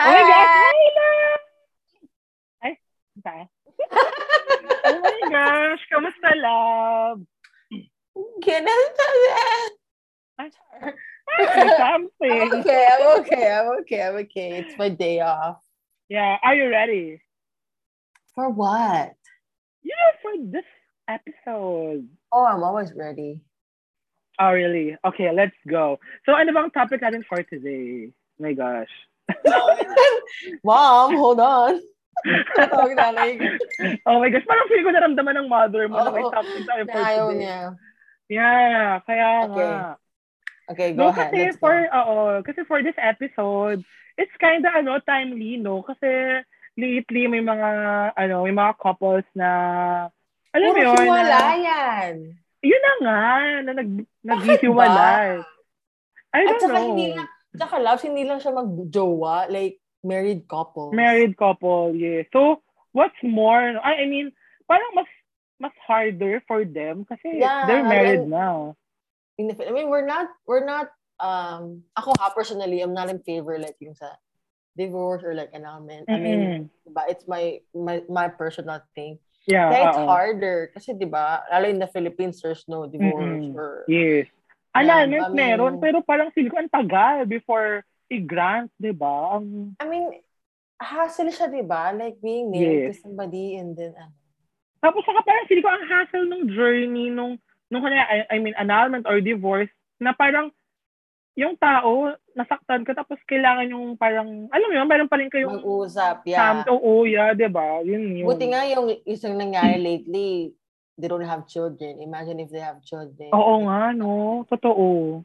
Oh my gosh! Hi! Ay, oh my gosh! Kamusta, love? Ganun Ay, Say something. I'm okay, I'm okay, I'm okay, I'm okay. It's my day off. Yeah, are you ready? For what? Yeah, for this episode. Oh, I'm always ready. Oh, really? Okay, let's go. So, ano bang topic natin for today? my gosh. Mom, hold on. Tawag nanay ko. oh my gosh, parang feeling ko naramdaman ng mother mo na may Oo. topic tayo for Na ayaw today. niya. Yeah, kaya Okay. nga. Okay, go No, ahead. kasi Let's for, go. oo, kasi for this episode, it's kind of, ano, timely, no? Kasi lately may mga, ano, may mga couples na, alam mo yun, hiwala na, yan. yun na nga, na nag, naghihiwalay. I At don't saka know. hindi lang, saka loves, hindi lang siya mag-jowa, like married couple. Married couple, yeah. So, what's more, I, I mean, parang mas, mas harder for them kasi Yeah, they're married and- now. In the- I mean, we're not, we're not, um, ako ha, personally, I'm not in favor like yung sa divorce or like annulment. I mean, diba, it's my, my, my personal thing. Yeah, Kaya it's oo. harder. Kasi, di ba, lalo in the Philippines, there's no divorce Mm-mm. or... Yes. Yeah, Annulment I mean- meron, pero parang feel ko ang tagal before i-grant, di ba? Ang, I mean, hassle siya, di ba? Like being married Yes. to somebody and then, ano. tapos saka parang feel ko ang hassle ng journey nung, nung kanya, I, I mean, annulment or divorce, na parang yung tao, nasaktan ka, tapos kailangan yung parang, alam mo yun, meron pa rin kayong Mag-usap, yeah. Sam, oo, yeah, di ba? Yun yun. Buti nga yung isang nangyari lately, they don't have children. Imagine if they have children. Oo nga, no? Totoo.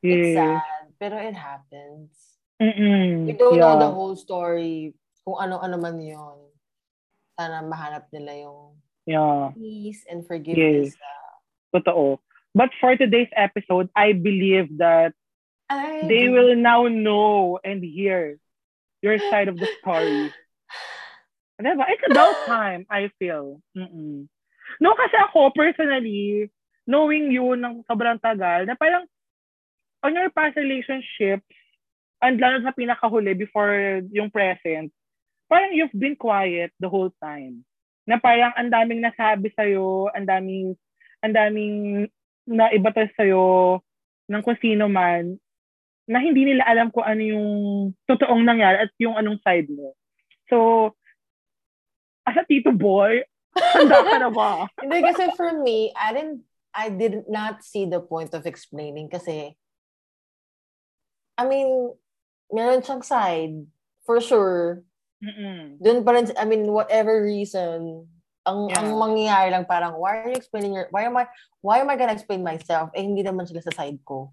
It's Yes. sad, pero it happens. Mm-mm. We don't yeah. know the whole story, kung ano-ano man yun. Sana mahanap nila yung Yeah. peace and forgiveness. Totoo. But for today's episode, I believe that Ay, they will now know and hear your side of the story. Diba? It's about time, I feel. Mm-mm. No, kasi ako, personally, knowing you ng sobrang tagal, na parang, on your past relationships, and lalo sa pinakahuli before yung present, parang you've been quiet the whole time. Na parang ang daming nasabi sa'yo, ang daming, ang daming naibatas sa'yo ng kung sino man, na hindi nila alam kung ano yung totoong nangyari at yung anong side mo. So, as a tito boy, handa ka na ba? Hindi kasi for me, I didn't I did not see the point of explaining kasi I mean, meron siyang side for sure. Mm-mm. Doon pa rin, I mean, whatever reason, ang Yeah. ang mangyayari lang parang why are you explaining your why am I why am I gonna explain myself? Eh hindi naman sila sa side ko.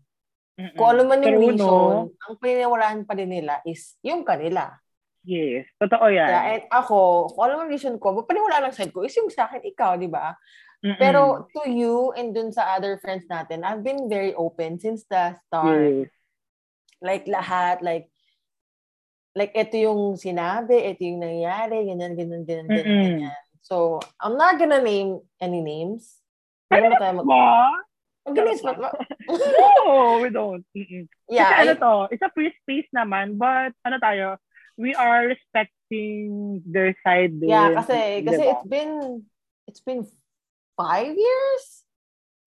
Mm-mm. Kung ano man yung True, reason, no? ang paniniwalaan pa din nila is yung kanila. Yes. Totoo yan. Yeah, and ako, kung ano man reason ko, paniniwalaan ng side ko is yung sa akin, ikaw, di ba? Mm-mm. Pero to you and dun sa other friends natin, I've been very open since the start. Yes. Like lahat, like like ito yung sinabi, ito yung nangyari, ganyan, ganyan, ganyan, ganyan, Mm-mm. ganyan. So, I'm not gonna name any names. Meron na tayo mag- Ba? Mag-names ba? No, we don't. Mm-mm. Yeah, Kasi ano I- to, it's a free space naman, but ano tayo, we are respecting their side din. yeah, kasi, kasi diba? it's been, it's been five years?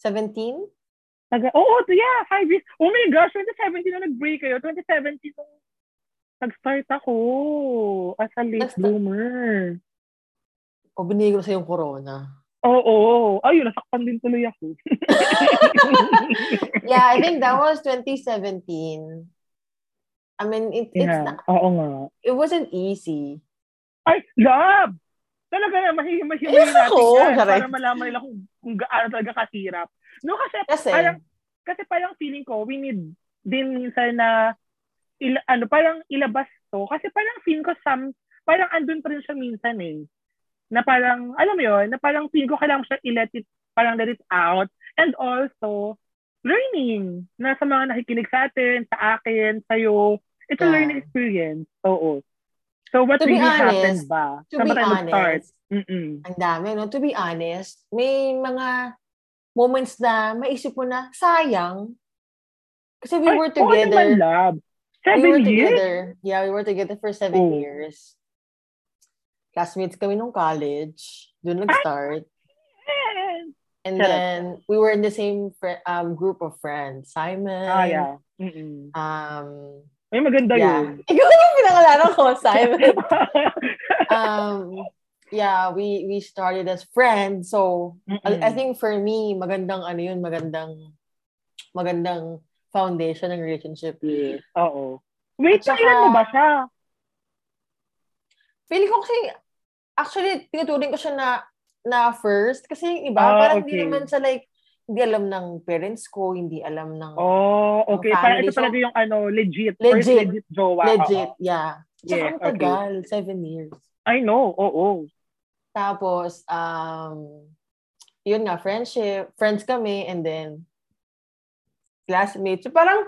17? Taga, oo, oh, yeah, five years. Oh my gosh, 2017 na nag-break kayo. 2017 nung nag-start ako as a late Nag-start- bloomer. O binigay ko sa yung corona. Oo, oh, ayun, nasaktan din tuloy ako. Yeah, I think that was 2017. I mean, it, it's yeah, not, oo nga. it wasn't easy. Ay, love! Talaga na, mahihim mahimay Yes, natin ako, yan correct. para malaman nila kung, kung gaano talaga kasirap. No, kasi, Kasi, parang, kasi parang feeling ko, we need din minsan na, ila, ano, parang ilabas to. Kasi parang feeling ko some, parang andun pa rin siya minsan eh. Na parang, alam mo yun, na parang feeling ko kailangan siya i-let it, parang let it out. And also, learning na sa mga nakikinig sa atin, sa akin, sa'yo. It's a Yeah. learning experience. Oo. So, what To really happened honest, ba? to Saan be honest, Mm-mm. ang dami, no? To be honest, may mga moments na maisip mo na, sayang. Kasi we Ay, were naman, together. love. Seven we were years? together. Yeah, we were together for seven Oh. years. Classmates kami nung college. Doon nag-start. And then, we were in the same fri- um group of friends. Simon. Ah, yeah. Mm-mm. Um, Ay, maganda yeah. yun. Ikaw yung pinangalala ko, Simon. um, yeah, we we started as friends. So, Mm-mm. I, I think for me, magandang ano yun, magandang magandang foundation ng relationship. Yes. Oo. Wait, At saka- kailan mo ba siya? Feeling ko kasi, actually, tinuturing ko siya na na first. Kasi yung iba, Ah, parang hindi okay. naman siya like, hindi alam ng parents ko, hindi alam ng Oh, okay. Parang family. ito talaga yung ano, legit. First legit. legit jowa. legit, Oo. yeah. Tsaka Yes, ang okay. tagal, seven years. I know, oo. Tapos, um, yun nga, friendship, friends kami, and then, classmates. So, parang,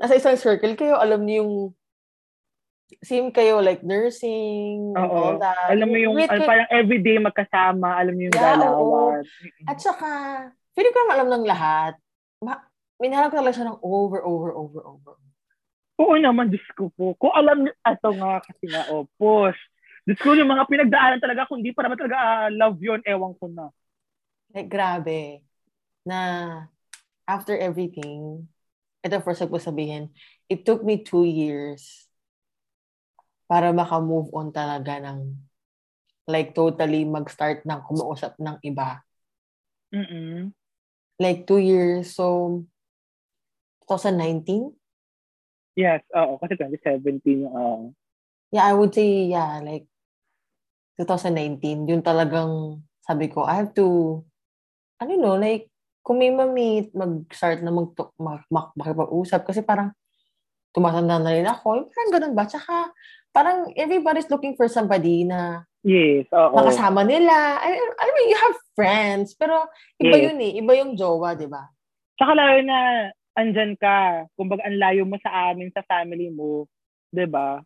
nasa isang circle kayo, alam niyo yung, same kayo, like, nursing, Oo. all that. Alam mo yung, Wait, ano, wait. parang everyday magkasama, alam mo yung Yeah, galawan. At saka, feeling ko alam ng lahat. Ma- Minahanap ko talaga siya ng over, over, over, over. Oo naman, Diyos ko po. Kung alam niyo, ato nga kasi nga, oh, push. Diyos ko, yung mga pinagdaanan talaga, kung di pa naman talaga ah, love yun, ewan ko na. Like, grabe. Na, after everything, ito first ko sabihin, it took me two years para maka-move on talaga ng like totally mag-start ng kumuusap ng iba. Mm-mm. Like two years. So, 2019? Yes, oo. Kasi 2017 yung, uh, Yeah, I would say, yeah, like 2019. Yun talagang sabi ko, I have to, ano no, like, kung may ma-meet, mag-start na mag, mag, mag makipag-usap. Kasi parang, tumatanda na rin ako. Yung Parang ganun ba? Tsaka, parang everybody's looking for somebody na yes, oo. makasama nila. I, I mean, you have friends, pero iba Yes. yun eh. Iba yung jowa, di ba? Tsaka lalo na, andyan ka. Kumbaga, ang layo mo sa amin, sa family mo. 'di ba?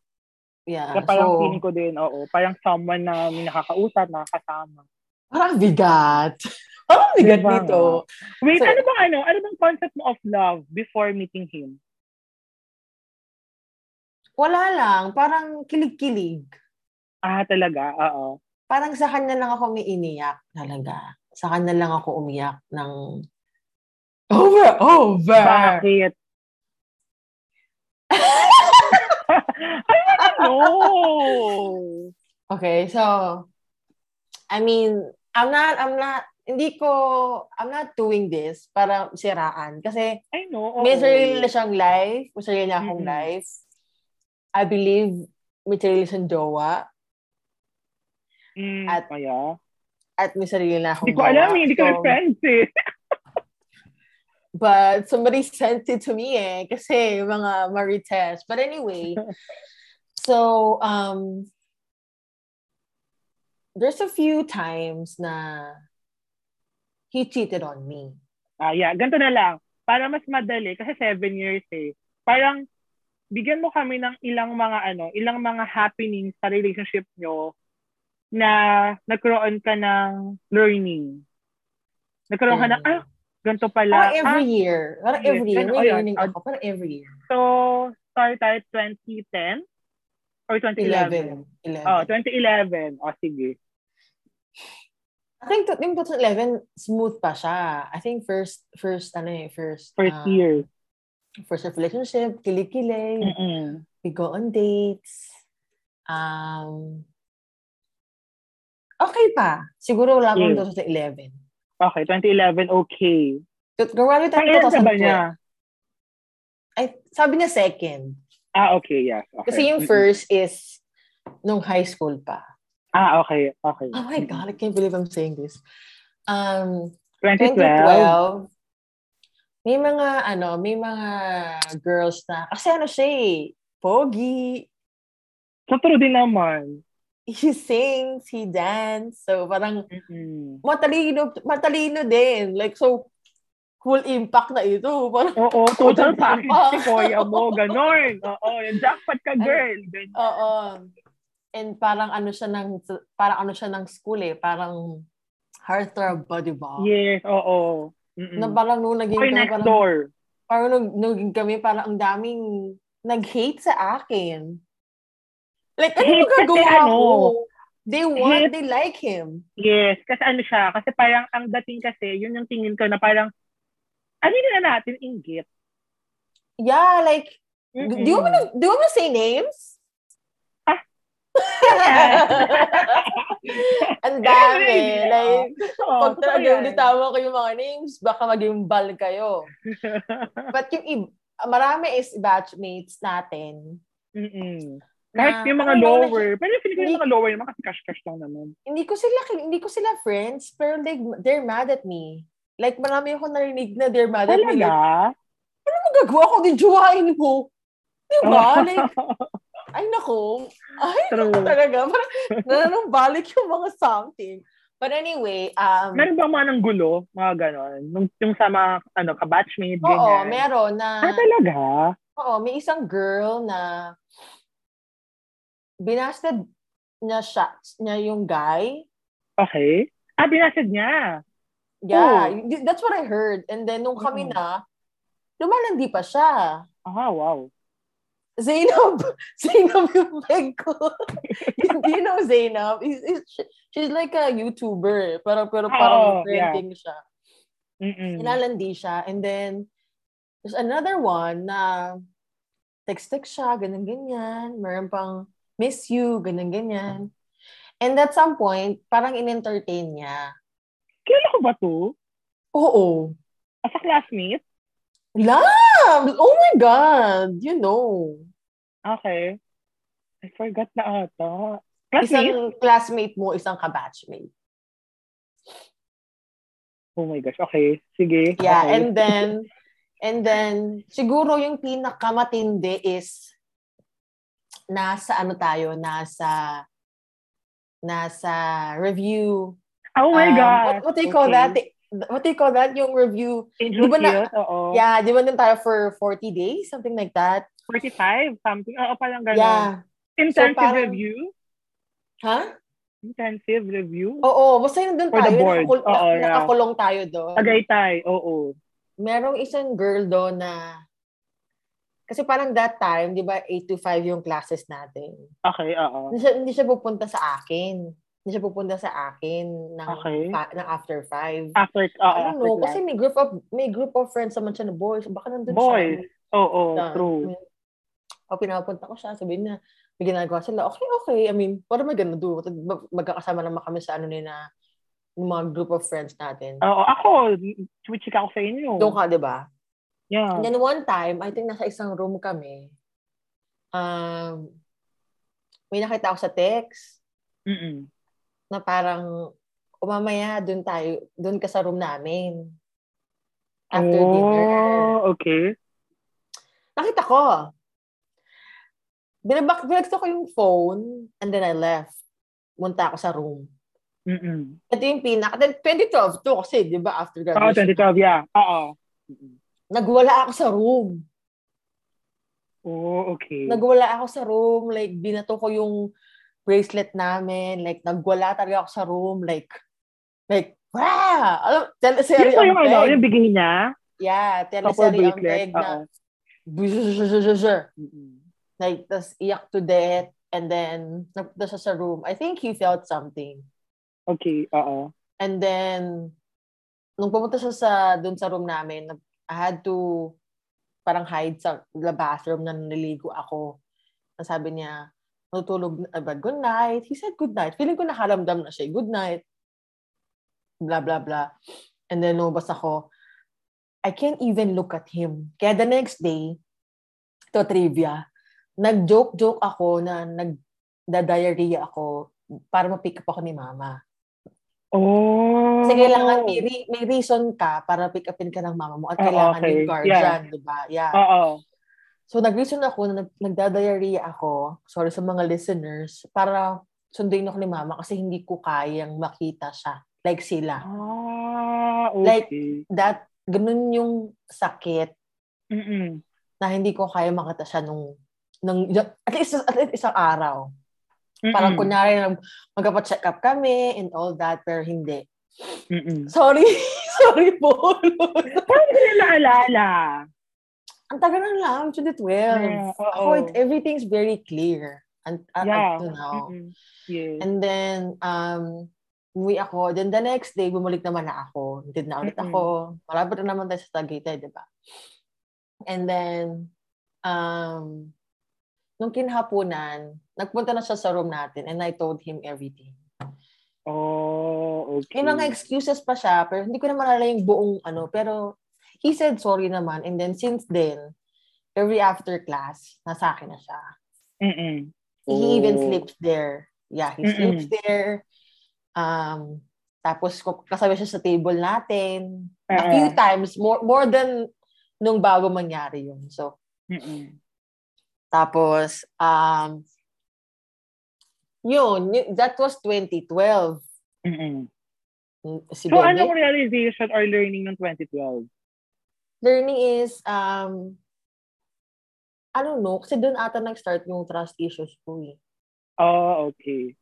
Yeah. Kaya parang so, feeling ko din, oo. Parang someone na may nakakausap, nakakasama. parang bigat. parang bigat Diba dito. Wait, So- ano bang ano? Ano bang concept mo of love before meeting him? Wala lang. Parang kilig-kilig. Ah, talaga? Oo. parang sa kanya lang ako may iniyak talaga. Sa kanya lang ako umiyak ng over, over. Bakit? I wanna know. Okay, so, I mean, I'm not, I'm not, hindi ko, I'm not doing this para siraan. Kasi I know. oo. may sarili na siyang life, may sarili na akong Mm-mm. life. I believe may sarili siyang jowa Mm, At- kaya? at may sarili na akong Hindi ko alam, hindi kami So, friends eh. But somebody sent it to me eh. Kasi mga marites. But anyway, so, um, there's a few times na he cheated on me. Ah, yeah. Ganito na lang. Para mas madali, kasi seven years eh. Parang, bigyan mo kami ng ilang mga ano, ilang mga happenings sa relationship nyo na nagkaroon ka ng learning. Nagkaroon ka ng, Mm. ah, ganito pala. Parang every ah, year. Parang every year. May learning ako. Parang every year. So, start tayo 2010 or 2011? 11. 11. Oh, 2011. O, sige. I think yung 2011, smooth pa siya. I think first, first, ano eh, first, First uh, year. First relationship, kilig-kilig. Mm-mm. we go on dates. Um, okay pa. Siguro wala akong Yes. 2011. Okay, 2011, okay. Grabe tayo Pangilan ka ba 2012. niya? Ay, sabi niya second. Ah, okay, yes. Okay. Kasi yung first is nung high school pa. Ah, okay, okay. Oh my God, I can't believe I'm saying this. Um, 2012. 2012, may mga, ano, may mga girls na, kasi ano siya eh, pogi, So, true din naman. he sings, he dance, so parang Mm-mm. matalino, matalino din. Like, so, full impact na ito. Parang, Oo, total Total package si Kuya mo. Ganon. Oo, yung jackpot ka, girl. Ganyan. oo. And parang ano siya ng, parang ano siya ng school eh, parang heartthrob di ba? Yes, oo. Mm-mm. Na parang nung naging Or kami, next parang, door. parang nung, nung naging kami, parang ang daming nag-hate sa akin. Like, ano Hate kasi magagawa ano, ko? They want, hate- they like him. Yes, kasi ano siya, kasi parang ang dating kasi, yun yung tingin ko na parang, ano na natin, inggit. Yeah, like, do Mm-mm. you want to, do you want to say names? Ang dami. Like, Oo, pag talaga ulitawan ko yung mga names, baka maging bal kayo. But yung ib- marami is batchmates natin. Mm-mm. Kahit na- yung mga lower, pero feeling ko yung mga lower naman kasi cash-cash lang naman. Hindi ko sila hindi ko sila friends, pero like they're mad at me. Like marami ako narinig na they're mad at me. Like, Talaga? ano magagawa ko din juwain mo? Di ba? Like, ay nako. Ay True. talaga. Parang nananambalik yung mga something. But anyway, um, Meron ba mga ng gulo, mga ganon? Nung, yung sa mga, ano, kabatchmate, oo, ganyan. meron na, Ah, talaga? oo, may isang girl na binasted niya siya, niya yung guy. Okay. Ah, binasad niya. Yeah, Oh. that's what I heard. And then nung kami Mm. na, lumalandi pa siya. Ah, wow. Zainab, Zainab yung peg ko. Do you know Zainab? Is- is- she- she's like a YouTuber. Parang, pero parang Oo, yeah. trending siya. Mm-mm. Nilalandi siya. And then, there's another one na text-text siya, ganyan-ganyan. Meron pang miss you, ganyan-ganyan. And at some point, parang in-entertain niya. Kilala ko ba to? Oo. As a classmate? Love! Oh my God! You know. Okay. I forgot na ata. Classmate? Isang classmate mo, isang kabatchmate. Oh my gosh. Okay. Sige. Yeah, okay. and then, and then, siguro yung pinakamatindi is, nasa ano tayo, nasa, nasa review. Oh my um, God. What, what do you call Okay. that? What do you call that? Yung review. Angel Di ba na-? Oo. Yeah, di ba nun tayo for 40 days? Something like that. 45, something. Oo, parang gano'n. Yeah. Intensive So, parang- review? Huh? Intensive review? Oo, basta yun doon For the tayo. board. nakakul- Oo, yeah. nakakulong tayo doon. Tagaytay. Oo. merong isang girl doon na kasi parang that time, di ba, 8 to 5 yung classes natin. Okay, oo. Hindi siya, hindi siya pupunta sa akin. Hindi siya pupunta sa akin ng, Okay. fa- ng after 5. After, oo, I don't after know, kasi may group of may group of friends naman siya na boys. Baka nandun Boys. siya. Oo, Na- true. O pinapunta ko siya, sabihin na, may ginagawa sila. Okay, okay. I mean, what am I gonna do? Mag- Magkakasama naman kami sa ano nila, yung mga group of friends natin. Oo, ako, switch ako sa inyo. Doon ka, di ba? Yeah. And then one time, I think nasa isang room kami, um, may nakita ako sa text Mm-mm. Na parang, umamaya, doon tayo, doon ka sa room namin. After oh, dinner. okay. Nakita ko. Binabak, binagsto ko yung phone, and then I left. Munta ako sa room. Mm-mm. Ito yung pinaka, then 2012 to kasi, di ba, after Oo, graduation. 2012, yeah. Oo. Nagwala ako sa room. Oh, okay. Nagwala ako sa room, like, binato ko yung bracelet namin, like, nagwala talaga ako sa room, like, like, wow! Alam, teleserye ang yung ano, peg. yung bigay niya. Yeah, teleserye ang peg na, like, tas iyak to death, and then, siya sa room. I think he felt something. Okay, oo. And then, nung pumunta siya sa, dun sa room namin, I had to parang hide sa the bathroom na naliligo ako. Ang sabi niya, natutulog na ba, good night. He said good night. Feeling ko nakaramdam na siya, good night. Blah, blah, blah. And then, lumabas ako. I can't even look at him. Kaya the next day, to trivia, nag-joke-joke ako na nag-diarrhea ako para ma-pick up ako ni mama. Oh. Kasi kailangan may, re- may reason ka para pick upin ka ng mama mo at Oo, kailangan okay. yung guardian, di ba? Yeah. Oo. So, nag-reason ako na nag- nagdadiarrhea ako, sorry sa mga listeners, para sunduin ako ni mama kasi hindi ko kayang makita siya. Like sila. Ah, Like, okay. That, ganun yung sakit Mm-mm. na hindi ko kaya makita siya nung, nung at least, at least isang araw. Mm-mm. Parang kunyari, magpa-check up kami and all that, pero hindi. Mm-mm. Sorry. sorry po. Hindi ko na naalala. Ang tagal na lang, 2012. Yeah, oo. Ako, it, everything's very clear. And, uh, Yeah. up to now. Mm-mm. Yes. And then, um, umuwi ako. Then the next day, bumalik naman na ako. Did na ulit Mm-mm. ako. Malapit na naman tayo sa Tagaytay, di ba? And then, um, nung kinhapunan, nagpunta na siya sa room natin and I told him everything. Oh, okay. May mga excuses pa siya, pero hindi ko na malala yung buong ano. Pero he said sorry naman. And then since then, every after class, nasa akin na siya. Mm-mm. He even Oh. sleeps there. Yeah, he Mm-mm. sleeps there. Um, tapos kasama siya sa table natin. A Oo. few times, more more than nung bago mangyari yun. So, Mm-mm. tapos, um, yun, that was 2012. Mm-mm. Mm, Si So, Bebe. anong realization or learning ng 2012? Learning is, um, I don't know, kasi doon ata nag-start yung trust issues ko eh. Oh, okay.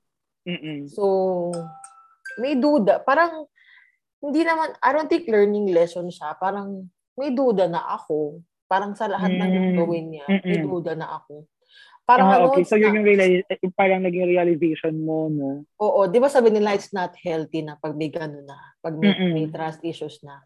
Mm-mm. So, may duda. Parang, hindi naman, I don't think learning lesson siya. Parang, may duda na ako. Parang sa lahat ng Mm. gawin niya, may Mm-mm. duda na ako. Parang Ah, ano, okay. So, yun yung reali- parang naging realization mo, no? Oo, di ba sabi nila it's not healthy na pag may gano'n na, pag may, Mm-mm. may trust issues na.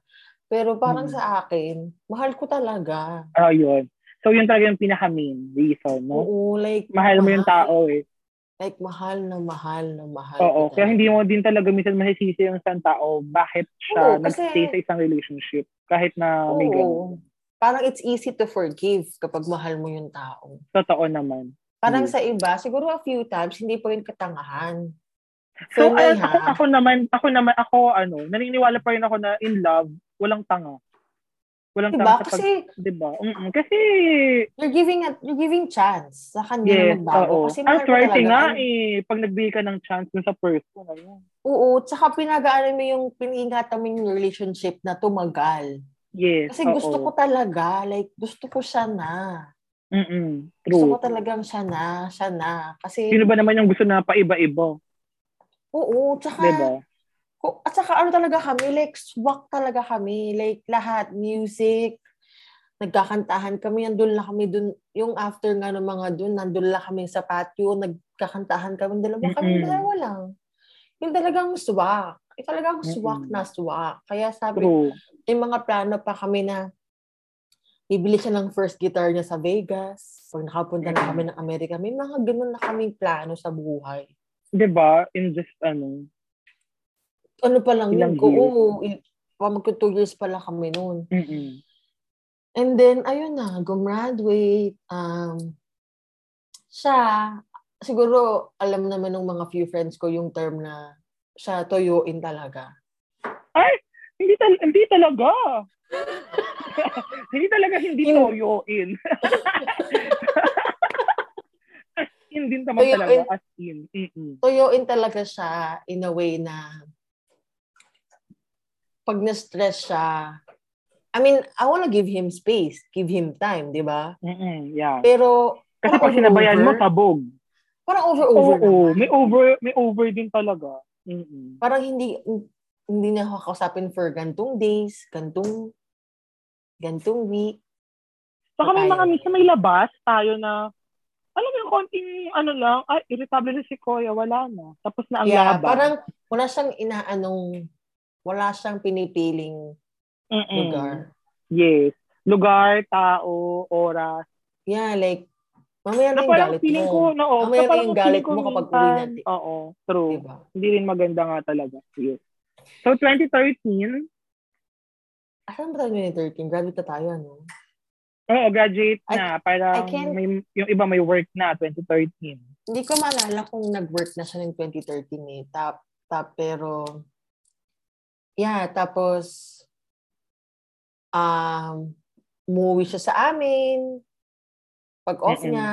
Pero parang Mm. sa akin, mahal ko talaga. Ah, yun. So, yun talaga yung pinaka-main reason, no? Oo, like, Mahal mo yung tao, eh. Like, mahal na mahal na mahal. Oo. ko Kaya hindi mo din talaga minsan masisisi yung isang tao bakit siya Oo, kasi- nag-stay sa isang relationship kahit na may ganun. Oo. Parang it's easy to forgive kapag mahal mo yung tao. Totoo naman. Parang Yes. sa iba, siguro a few times, hindi pa rin katangahan. So, me, uh, ako, ako naman, ako naman, ako, ano, naniniwala pa rin ako na in love, walang tanga. Walang Diba? tanga sa pag, Kasi diba? Mm-mm. Kasi, you're giving a, you're giving chance sa kanya yes, na magbago. oo. Kasi Ang swerte talaga. nga eh, pag nagbigay ka ng chance dun sa person, ayun. Oo, tsaka pinagaanan mo yung, piningatan mo yung relationship na tumagal. Yes, Kasi oo. gusto ko talaga, like, gusto ko siya na. Mm-mm. Gusto ko True. talagang siya na, siya na. Kasi, Sino ba naman yung gusto na paiba-iba? oo, tsaka, Diba? At saka ano talaga kami, like swak talaga kami. Like lahat, music, nagkakantahan kami, nandun lang kami dun, yung after nga ng mga dun, nandun lang kami sa patio, nagkakantahan kami, dalawa kami, Mm-mm. dalawa lang. Yung talagang swak. Yung talagang swak na swak. Kaya sabi, True. may mga plano pa kami na bibili siya ng first guitar niya sa Vegas. Pag nakapunta na kami ng Amerika, may mga ganun na kaming plano sa buhay. Diba? In just, ano, Ano pa lang Ilang yun? Ko, oo, pa magka two years pa lang kami noon. mm And then, ayun na, gumraduate. Um, siya, siguro, alam naman ng mga few friends ko yung term na siya toyoin talaga. Ay, hindi, tal- hindi talaga. hindi talaga hindi Hin- toyoin. as in din naman Toyoin. talaga. As in. Mm-mm. Toyoin talaga siya in a way na pag na-stress siya, I mean, I wanna give him space, give him time, di ba? Mm-mm. Yeah. Pero, Kasi pag sinabayan mo, sabog. parang Oo, over-over naman. may over, may over din talaga. Mm-mm. parang hindi hindi niya ako kausapin for gantong days, gantong gantong week. Saka may mga minsan may labas tayo na, alam mo yung konting, ano lang, ay, irritable na si Kuya, wala na. Tapos na ang yeah, laban. parang wala siyang inaanong wala siyang pinipiling Mm-mm. lugar. Yes. Lugar, tao, oras. Yeah, like mamaya Na yung galit feeling mo. ko, na, oh, Mamaya na yung galit ko mo kapag uwi natin. Oo, true. Diba? Hindi rin maganda nga talaga. Yes. So, 2013, Asan ba tayo 2013? Graduate na tayo, ano? oo, graduate I- na. Parang I may, yung iba may work na, 2013. Hindi ko maalala kung nag-work na siya ng 2013 eh. Tap, tap, pero yeah, tapos um, umuwi siya sa amin. Pag off Mm-mm. niya,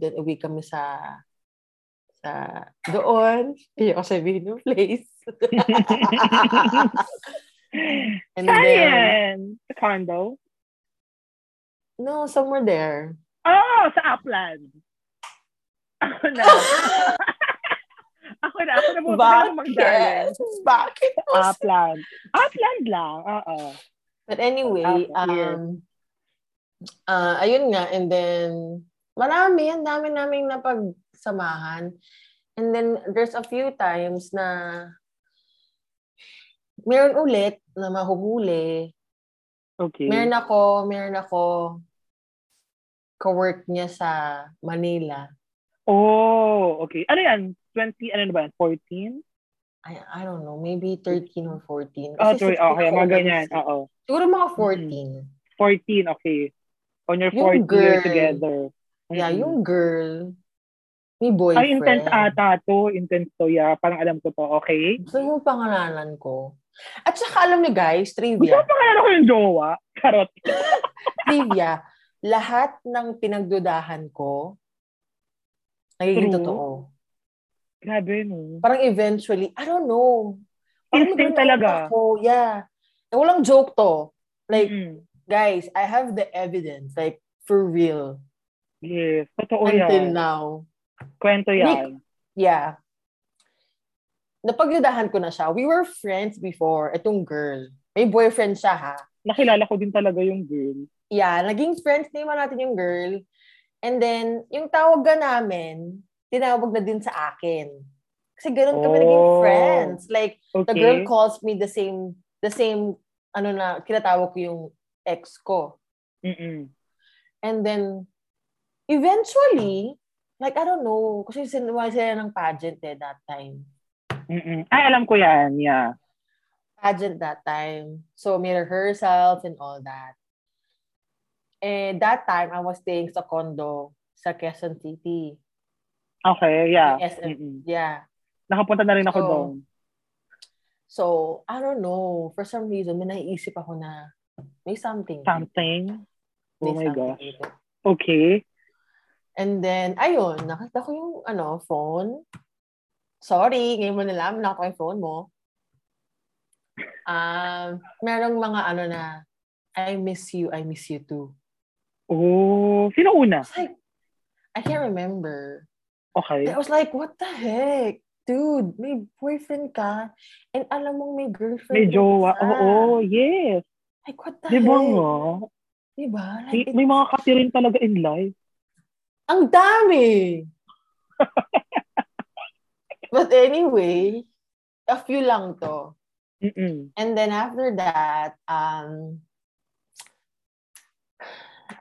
then uwi kami sa sa doon. Hindi ako sabihin yung place. And Saan then, yan? Sa condo? no, somewhere there. Oh, sa Upland. Ako na. Ako na. Ako na po. Bakit? Bakit? Bakit? Upland. Upland lang. Oo. But anyway, Ah, um, Ah, ayun nga, and then, marami, ang dami naming napagsamahan. And then, there's a few times na meron ulit na mahuhuli. Okay. Meron ako, meron ako ka-work niya sa Manila. Oh, okay. Ano yan? 20, ano na ba? 14? I, I don't know, maybe 13 or 14. Oh, Kasi sorry. 16 Okay, mga ganyan. Oo. Siguro mga 14. 14, okay. On your Yung fourth year girl. together. Yeah, Mm-mm. yung girl, may boyfriend. Ay, intense ata to. Intense to, yeah. Parang alam ko to, okay? Gusto mo pangalanan ko. At saka alam niyo guys, Gusto trivia. mo pangalan ko yung jowa? Karot. trivia. Lahat ng pinagdudahan ko, nagiging True. totoo. Grabe, no? Parang eventually, I don't know. Parang Instinct talaga. Ako, yeah. Eh, walang joke to. Like, Mm. guys, I have the evidence. Like, for real. Yes. Totoo Until yan. now. Kwento yan. Yeah. Napagdudahan ko na siya. We were friends before. Itong girl. May boyfriend siya, ha? Nakilala ko din talaga yung girl. Yeah, naging friends naman natin yung girl. And then, yung tawagan namin, tinawag na din sa akin. Kasi ganun kami Oh. naging friends. Like, Okay. the girl calls me the same, the same, ano na, kinatawag ko yung ex ko. Mm-mm. And then, eventually, like, I don't know, kasi sinuwa sila ng pageant eh, that time. Mm-mm. Ay, alam ko yan. Yeah. Pageant that time. So, may rehearsals and all that. And that time, I was staying sa condo sa Quezon City. Okay, yeah. SM. Mm-mm. Yeah. Nakapunta na rin ako So, doon. So, I don't know. For some reason, may naiisip ako na may something. Something. May Oh my something gosh. dito. Okay. And then, ayun, nakita ko yung ano, phone. Sorry, ngayon mo nalaman na ako yung phone mo. Um, merong mga ano na, I miss you, I miss you too. Oh, sino una? I I can't remember. Okay. I was like, what the heck? Dude, may boyfriend ka, and alam mong may girlfriend May jowa. Oo, yes. Like, what the Di ba heck? nga? Diba? May, Like, may mga kati rin talaga in life. Ang dami! But anyway, a few lang to. Mm-mm. And then after that, um,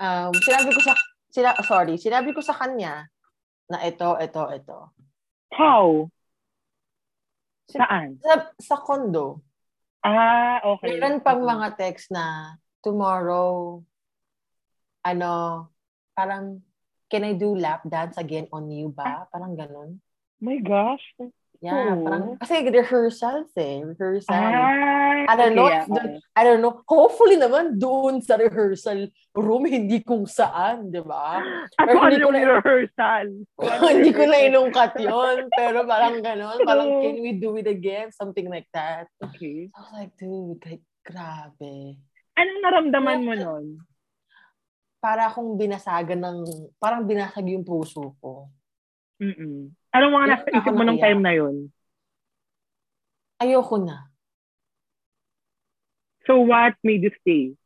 um, sinabi ko sa, sina, sorry, sinabi ko sa kanya na ito, ito, ito. How? Saan? Sa, sa condo, Ah, okay. meron pang mga text na tomorrow, ano, parang, can I do lap dance again on you ba? Parang ganun. My gosh. Yeah, Oo. parang, kasi rehearsals eh, rehearsal. Ah, I don't okay, know yeah, okay. I don't know. Hopefully naman doon sa rehearsal room, hindi kung saan, di ba? Ano hindi ko na- rehearsal. Hindi ko na inungkat yon Pero parang ganon. Parang, can we do it again? Something like that. Okay. I was like, dude, like, grabe. Anong naramdaman mo nun? Para akong binasagan ng, parang binasag yung puso ko. Mm-mm. Anong mga nasa isip mo nung time na yun? Ayoko na. So what made you stay?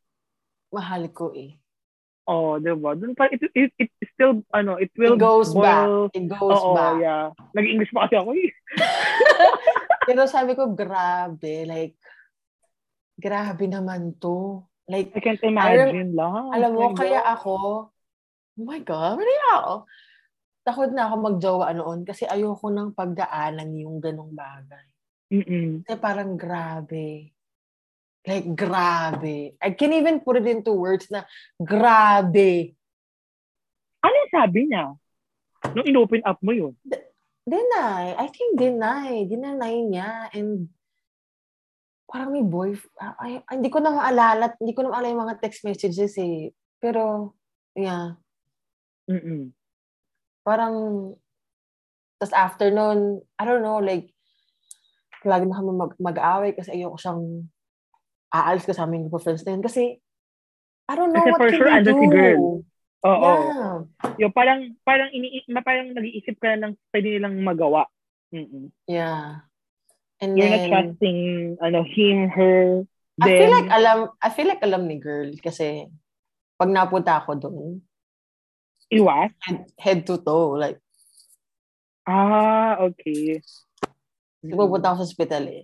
Mahal ko eh. Oh, diba? Dun pa, it, it, it still, ano, it will It goes boil. back. It goes Oo, back. yeah. Nag-English pa kasi ako eh. Pero sabi ko, grabe. Like, grabe naman to. Like, I can't imagine lang. Alam mo, my kaya God. ako, oh my God, really ako. Takot na ako magjowa noon kasi ayoko nang pagdaanan yung ganong bagay. Mm-mm. Kasi parang grabe. Like, grabe. I can't even put it into words na grabe. Ano sabi niya? Nung in-open up mo yun? Deny. I think deny. Dinanay niya. And parang may boyfriend. Ay, ay, hindi ko na maalala. Hindi ko na maalala yung mga text messages eh. Pero, yeah. Mm-mm. Parang, tas after nun, I don't know, like, lagi na kami mag- mag-away kasi ayoko siyang aalis kasama yung group of friends na yun. Kasi, I don't know Kasi what for can sure, andun do. si girl. Oo. Yeah. Yung parang, parang, ini parang nag-iisip ka na ng pwede nilang magawa. Mm-mm. Yeah. And You're not then, trusting, ano, him, her, I feel them. like alam, I feel like alam ni girl kasi pag napunta ako doon, Iwas? head, head to toe. Like, Ah, okay. pupunta ako sa hospital eh.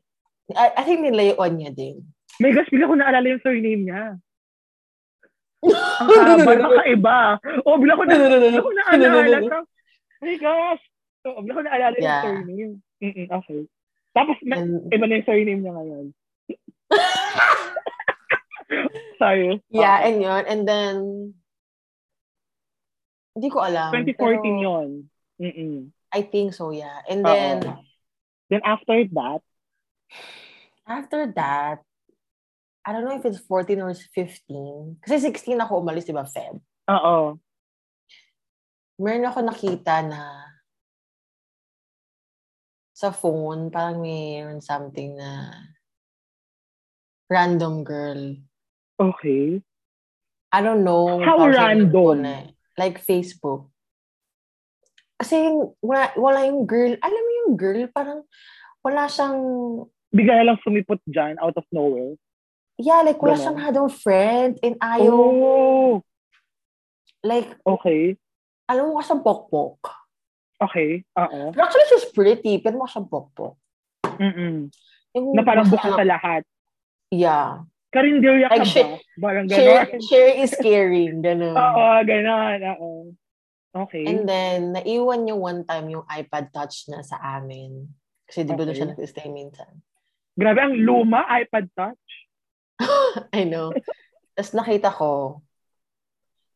I, I think nilayuan niya din. May gosh, bigla ko naalala yung surname niya. Ang haba, nakaiba. Oh, bigla ko na, bigla ko naalala. My gosh. So, bigla ko naalala yung Yeah. surname. Mm-mm, okay. Tapos, And, iba na yung surname niya ngayon. Sorry. yeah, Okay. and yun. And then, hindi ko alam. 2014 pero yun. Mm-mm. I think so, yeah. And Oo. then, Then after that, after that, I don't know if it's 14 or 15. Kasi 16 ako umalis, di ba, Feb? oo. Meron ako nakita na sa phone, parang mayroon something na random girl. Okay. I don't know. How random? eh. Like Facebook. Kasi wala, wala yung girl. Alam mo yung girl, parang wala siyang, Bigla na lang sumipot dyan out of nowhere. yeah, like wala Ganon. siyang masyadong friend and ayaw, Oh, like, okay. alam mo ka siyang pokpok. Okay. Oo. Actually, she's pretty, pero mukha siyang pokpok. Mm-mm. Yung Na parang bukas sa lahat. Yeah. Karinderya ka Like, ba? Parang Share, gano'n. share is caring. Ganun. Oo, gano'n. Oo. Okay. And then, naiwan niya one time yung iPad Touch na sa amin. Kasi di ba doon Okay. siya nag-stay minsan. Grabe, ang luma, iPad Touch. I know. Tapos nakita ko,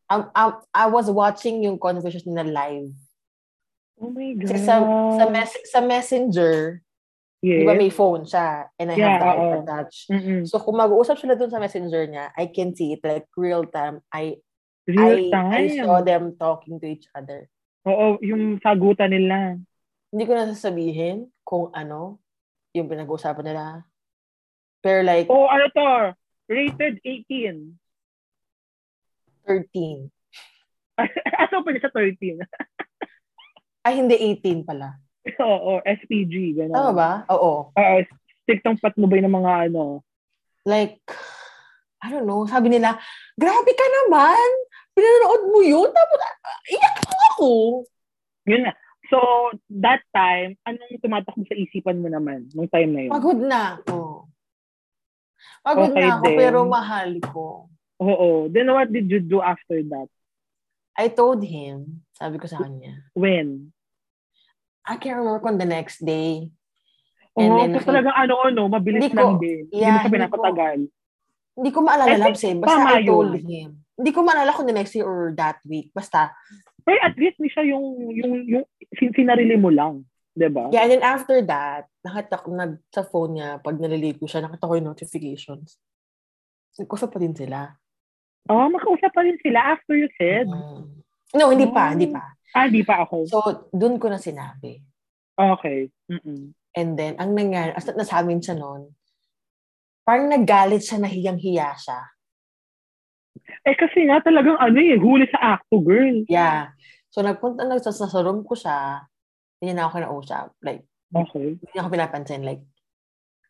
um, um, I was watching yung conversation na live. Oh my God. Kasi sa, sa, mes- sa messenger, yes. di ba may phone siya, and I Yeah, have the oo. iPad Touch. Mm-mm. So kung mag-uusap sila dun sa messenger niya, I can see it like real time. I Real I, time. I saw them talking to each other. Oo, yung sagutan nila. Hindi ko na sasabihin kung ano yung pinag-uusapan nila. Pero like, Oh, ano to? Rated 18. 13. Aso pa niya sa 13? Ay, hindi 18 pala. Oo, SPG. Gano'n. Tama ba? Oo. Oo, stick tong patnubay ng mga ano. Like, I don't know, sabi nila, grabe ka naman! Pinanood mo yun? Tapos, iyak ako! Yun na. So, that time, anong tumatakbo sa isipan mo naman nung time na yun? Pagod na ako. Pagod Okay na ako, din. pero mahal ko. Oo. Then what did you do after that? I told him, sabi ko sa kanya, When? I can't remember kung the next day. And Oo, then, so talagang ano, ano, mabilis Hindi ko- lang din. Hindi mo yeah, siya hindi pinapatagal. Hindi ko maalala, Labs eh. Basta I told yun. him. Hindi ko maalala kung the next day or that week. Basta, Pero at least ni siya yung, yung, yung sin- sinarili mo lang. 'di ba? yeah, and then after that, nakita ko, nag, sa phone niya, pag naliligo siya, nakita ko yung notifications. Nagkusap pa din sila. Oh, makausap pa rin sila after you said. Mm. No, hindi pa, hindi pa. Ah, di pa ako. So, dun ko na sinabi. Okay. Mm-mm. And then, ang nangyari, as nasabi siya noon, parang nagalit siya, nahiyang-hiya siya. Eh kasi nga talagang ano eh, huli sa acto, girl. Yeah. So, nagpunta na sa, room ko siya, hindi na ako kinausap. Like, Okay. hindi ako pinapansin. Like,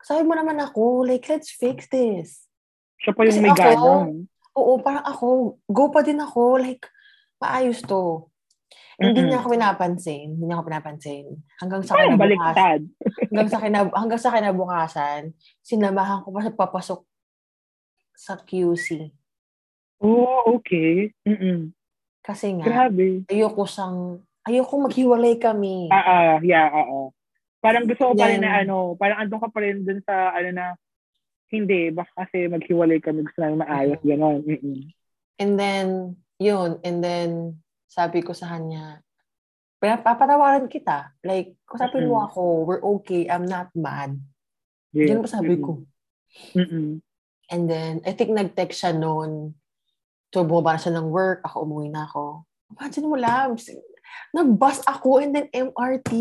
sabi mo naman ako, like, let's fix this. Siya pa yung Kasi may ako, ganang. Oo, parang ako, go pa din ako. Like, maayos to. Hindi Mm-mm. niya ako pinapansin. Hindi niya ako pinapansin. Hanggang sa Parang kinabukasan. hanggang sa, kinab hanggang sa kinabukasan, sinamahan ko pa sa papasok sa QC. Oh, okay. Mm-mm. Kasi nga, Grabe. ayoko sang, ayoko maghiwalay kami. Ah, ah, yeah, oo. Parang gusto ko pa rin na ano, parang andun ka pa rin dun sa ano na, hindi, baka kasi maghiwalay kami gusto namin maayos, gano'n. Mm-mm. And then, yun, and then, sabi ko sa kanya, "Pa- papatawaran kita. Like, kusapin mo ako, we're okay, I'm not mad. Yes. Yun pa sabi ko. Mm-mm. And then, I think nag-text siya noon. So, bumaba na siya ng work. Ako, umuwi na ako. Imagine mo lang, nag-bus ako and then MRT.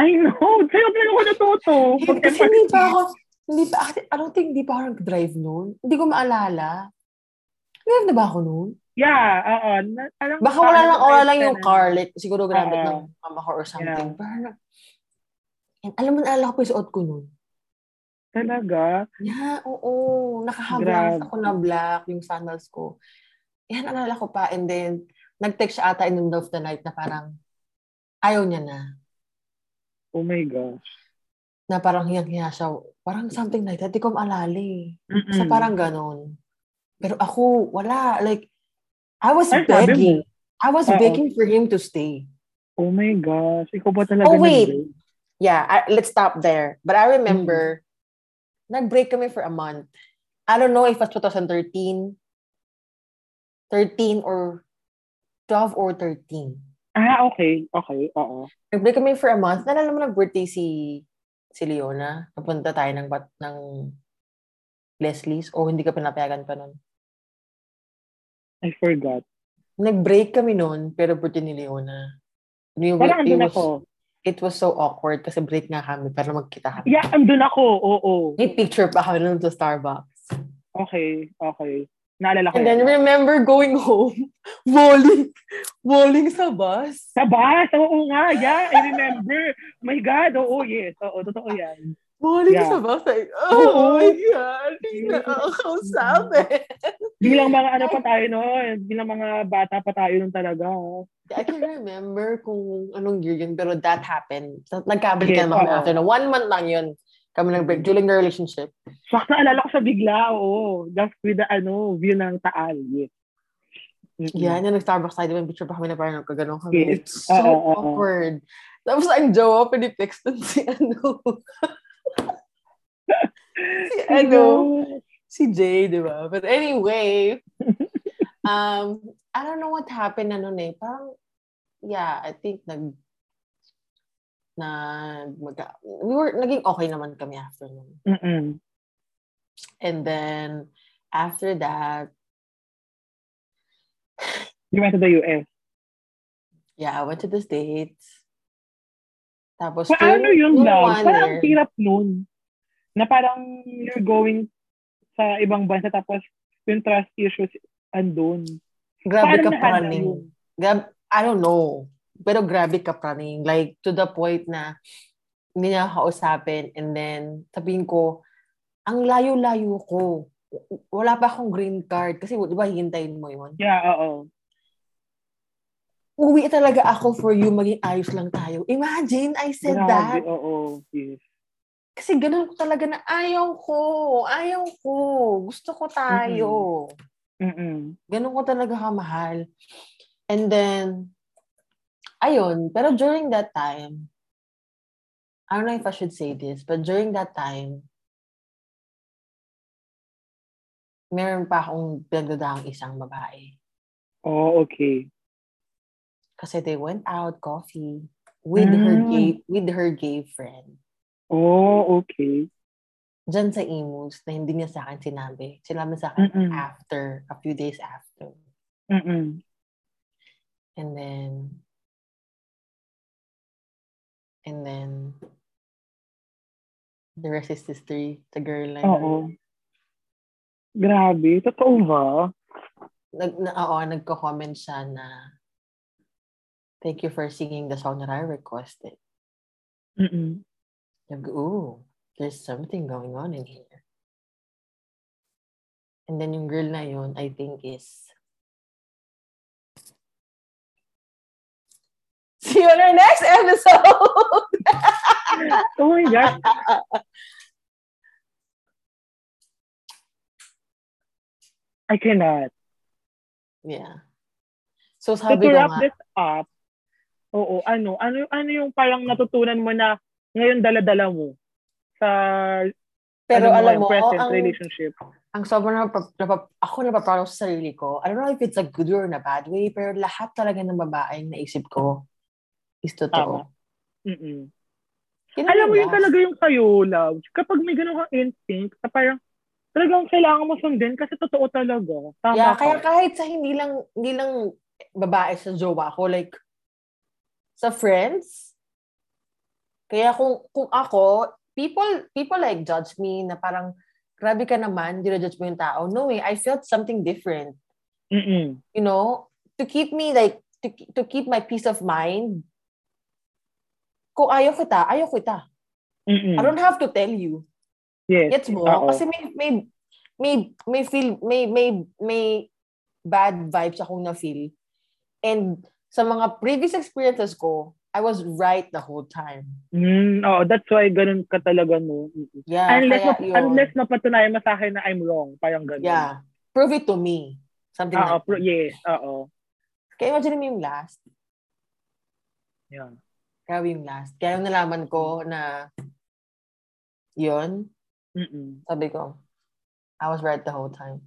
I know. Sa'yo pa ako natuto. Kasi hindi pa ako, hindi pa, I don't think hindi pa ako nag-drive noon. Hindi ko maalala. Drive na ba ako noon? Yeah, oo. Na- parang- Baka wala lang, wala lang yung car. Like, siguro gamit Oo. ng mama ko or something. Yeah. Pero, and alam mo, naalala ko pa yung suot ko noon. Talaga? Yeah, oo. Nakahablas Grabe. ako na black, yung sandals ko. yan, alala ko pa. And then, nag-text siya ata in the middle of the night na parang, ayaw niya na. Oh my gosh. Na parang hiyang-hiya siya. Parang something like that. Di ko maalali. Mm-mm. So, parang ganon. Pero ako, wala. Like, I was Ay, begging. I was Oo. begging for him to stay. Oh my gosh. Ikaw ba talaga Oh, wait. nag-break? Yeah, I, let's stop there. But I remember, nag-break kami for a month. I don't know if it was 2013, 13 or 12 or 13. Ah, okay. Okay. Oo. Nag-break kami for a month. Nalala mo nag-birthday si si Leona. Napunta tayo ng, bat, ng Leslie's o hindi ka pinapayagan pa nun. I forgot. Nag-break kami nun, pero birthday ni Leona. We, Parang andun was, ako. it was so awkward kasi break nga kami para magkita kami. Yeah, andun ako. Oo. May picture pa kami nun sa Starbucks. Okay. Okay. Naalala ko And then yan. remember going home, bowling, bowling sa bus. Sa bus. Oo nga. Yeah, I remember. My God. Oo, yes. Oo, totoo yan. Bowling Yeah. sa. Like, Oo. oh my God, hindi na ako sabi. Bilang mga ano pa tayo noon. Bilang mga bata pa tayo nun talaga. I can remember kung anong year yun, pero that happened. So, Nagkabalikan Yes, naman kami oo. after na. One month lang yun. Kami nag-break during the relationship. Fuck, naalala ko sa bigla. Oo. Just with the ano, view ng Taal. Yes. Mm-mm. Yeah, and nag-Starbucks tayo, diba, picture pa kami na parang nagkaganon kami. Yes. It's so oo, oo. awkward. Tapos ang jowa, pinitextan si ano, si ano, si Jay, di ba? But anyway, um, I don't know what happened na nun eh. Parang, yeah, I think nag, nag, mag, we were, naging okay naman kami after nun. Mm-mm. And then, after that, You went to the US. yeah, I went to the States. Tapos, Paano during- yun, one Parang ang hirap nun. Na parang you're going sa ibang bansa tapos yung trust issues andun. Grabe ka praning. Grab, I don't know. Pero grabe ka praning. Like, to the point na hindi niya kausapin. And then, sabihin ko, ang layo-layo ko. Wala pa akong green card. Kasi, di ba, hintayin mo yun? Yeah, oo. Uwi talaga ako for you, maging ayos lang tayo. Imagine, I said that. Grabe, oo. Yes. Kasi ganun ko talaga na ayaw ko. Ayaw ko. Gusto ko tayo. Mm-mm. Ganun ko talaga kamahal. And then, ayun, pero during that time, I don't know if I should say this, but during that time, meron pa akong pinagdadaang isang babae. Oh, okay. Kasi they went out coffee with her Mm. gay with her gay friend. Oh, okay. Diyan sa Imus na hindi niya sa akin sinabi. Sinabi sa akin Mm-mm. after, a few days after. Mm-mm. And then, and then, the rest is history. The girl na. Oo. Grabe. Totoo ba? Nag, na, oo, nagko-comment siya na, thank you for singing the song that I requested. Mm-mm. Nag, ooh, there's something going on in here. And then yung girl na yun, I think is, See you on our next episode! Oh my God. I cannot. yeah. So So sabi to wrap nga, this up, oo, ano, ano, ano yung parang natutunan mo na ngayon dala-dala mo sa pero ano alam mo, present ang, relationship? ang sobrang napa, napa, ako napaproud sa sarili ko. I don't know if it's a good or a bad way, pero lahat talaga ng babaeng naisip ko is totoo. Mm-mm. Ang Alam mo yun talaga yung kayo, love. Kapag may ganun kang instinct, na parang talagang kailangan mo sundin kasi totoo talaga. Tama Yeah, ka. kaya kahit sa hindi lang, hindi lang babae sa jowa ko, like, sa friends, kaya kung, kung ako, people, people like judge me na parang, grabe ka naman, judge mo yung tao. No way, I felt something different. Mm-mm. You know, to keep me like, to, to keep my peace of mind, kung ayaw kita, ayaw kita. Mm-mm. I don't have to tell you. Yes. Gets mo? Oo. Kasi may, may, may, may feel, may, may, may, bad vibes akong na-feel. And sa mga previous experiences ko, I was right the whole time. Mm, oh, that's why ganun ka talaga, no? Yeah, unless, kaya map- yun. unless mapatunayan mo sa akin na I'm wrong. Parang ganun. Yeah. Prove it to me. Something Oo, like pro- that. yes, oo. Kaya imagine mo yung last. Yeah. Grabe yung last. Kaya yung nalaman ko na yun, Mm-mm. sabi ko, I was right the whole time.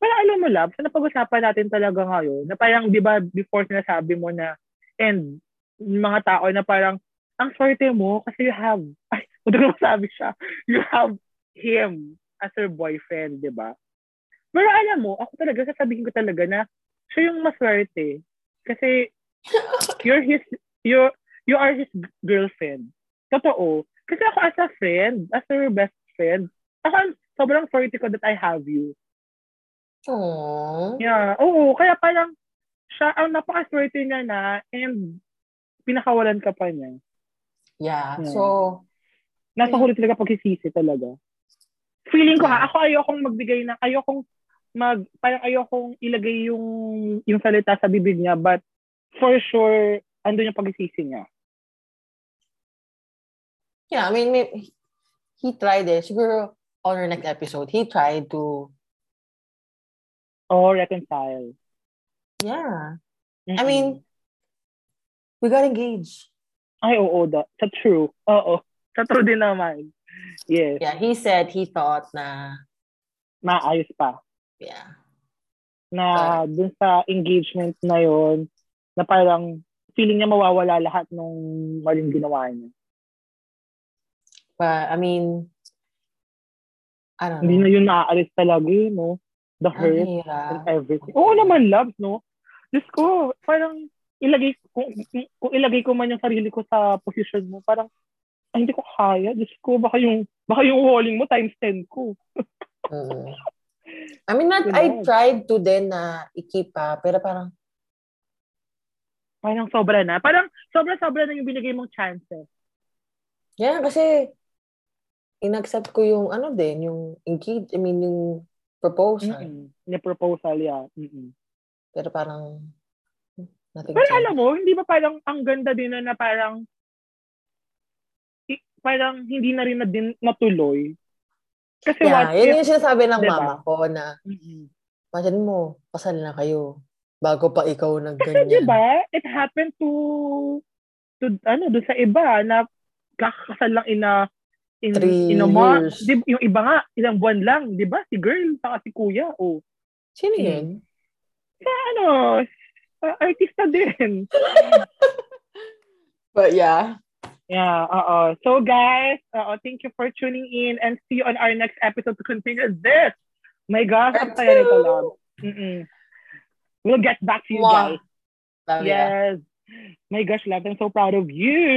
Pero alam mo, Lab, sa napag-usapan natin talaga ngayon, na parang, di ba, before sinasabi mo na, and yung mga tao na parang, ang swerte mo kasi you have, ay, ko sabi siya, you have him as your boyfriend, di ba? Pero alam mo, ako talaga, sasabihin ko talaga na, siya yung maswerte. Kasi, you're his, you're, you are his girlfriend. Totoo. Kasi ako as a friend, as your best friend, ako, sobrang swerte ko that I have you. Aww. Yeah. Oo, kaya parang siya ang napakaswerte niya na and pinakawalan ka pa niya. Yeah. Yeah. So, Nasa huli talaga pagsisisi talaga. Feeling ko ha, ako ayokong magbigay ng, ayokong mag, parang ayokong ilagay yung, yung salita sa bibig niya, but for sure, andun yung pagsisisi niya. yeah, I mean, may, he tried it. Siguro, on our next episode, he tried to, Or reconcile. Yeah. Mm-mm. I mean, we got engaged. ay oo, da, sa true. Oo, sa true din naman. Yes, Yeah, he said he thought na, maayos pa. yeah. na dun sa engagement na yon na parang feeling niya mawawala lahat nung maling ginawa niya. But, I mean, I don't Hindi know. na yun naaalis talaga eh, no? The hurt and everything. Oo naman, loves, no? Diyos ko, parang ilagay, kung, kung ilagay ko man yung sarili ko sa position mo, parang, ay, hindi ko kaya. Diyos ko, baka yung, baka yung walling mo times 10 ko. Mm. I mean, not, Diba? I tried to din na i-keep pa, pero parang, Parang sobra na. Parang sobra-sobra na yung binigay mong chances. yeah, kasi, inaccept ko yung, ano din, yung engage, I mean, yung proposal. Mm-mm. Yung proposal, yeah. Mm-mm. Pero parang, nothing Pero alam mo, hindi ba parang ang ganda din na, na parang parang hindi na rin na din natuloy. Kasi Yeah, what yun if, yung sinasabi ng Diba? mama ko na, imagine mo, pasal na kayo bago pa ikaw nag kasi ganyan. di ba, it happened to to ano, doon sa iba na kakasal lang ina in, Three in a month. Di, yung iba nga, ilang buwan lang, di ba? Si girl, saka si kuya. Oh. Sino Mm. yun? Sa ano, artista din. But yeah. Yeah, oo. So guys, oo, thank you for tuning in and see you on our next episode to continue this. My gosh, ang saya nito lang. Mm-mm. We'll get back to you Mwah. guys. Love. Yes. My gosh, love, I'm so proud of you.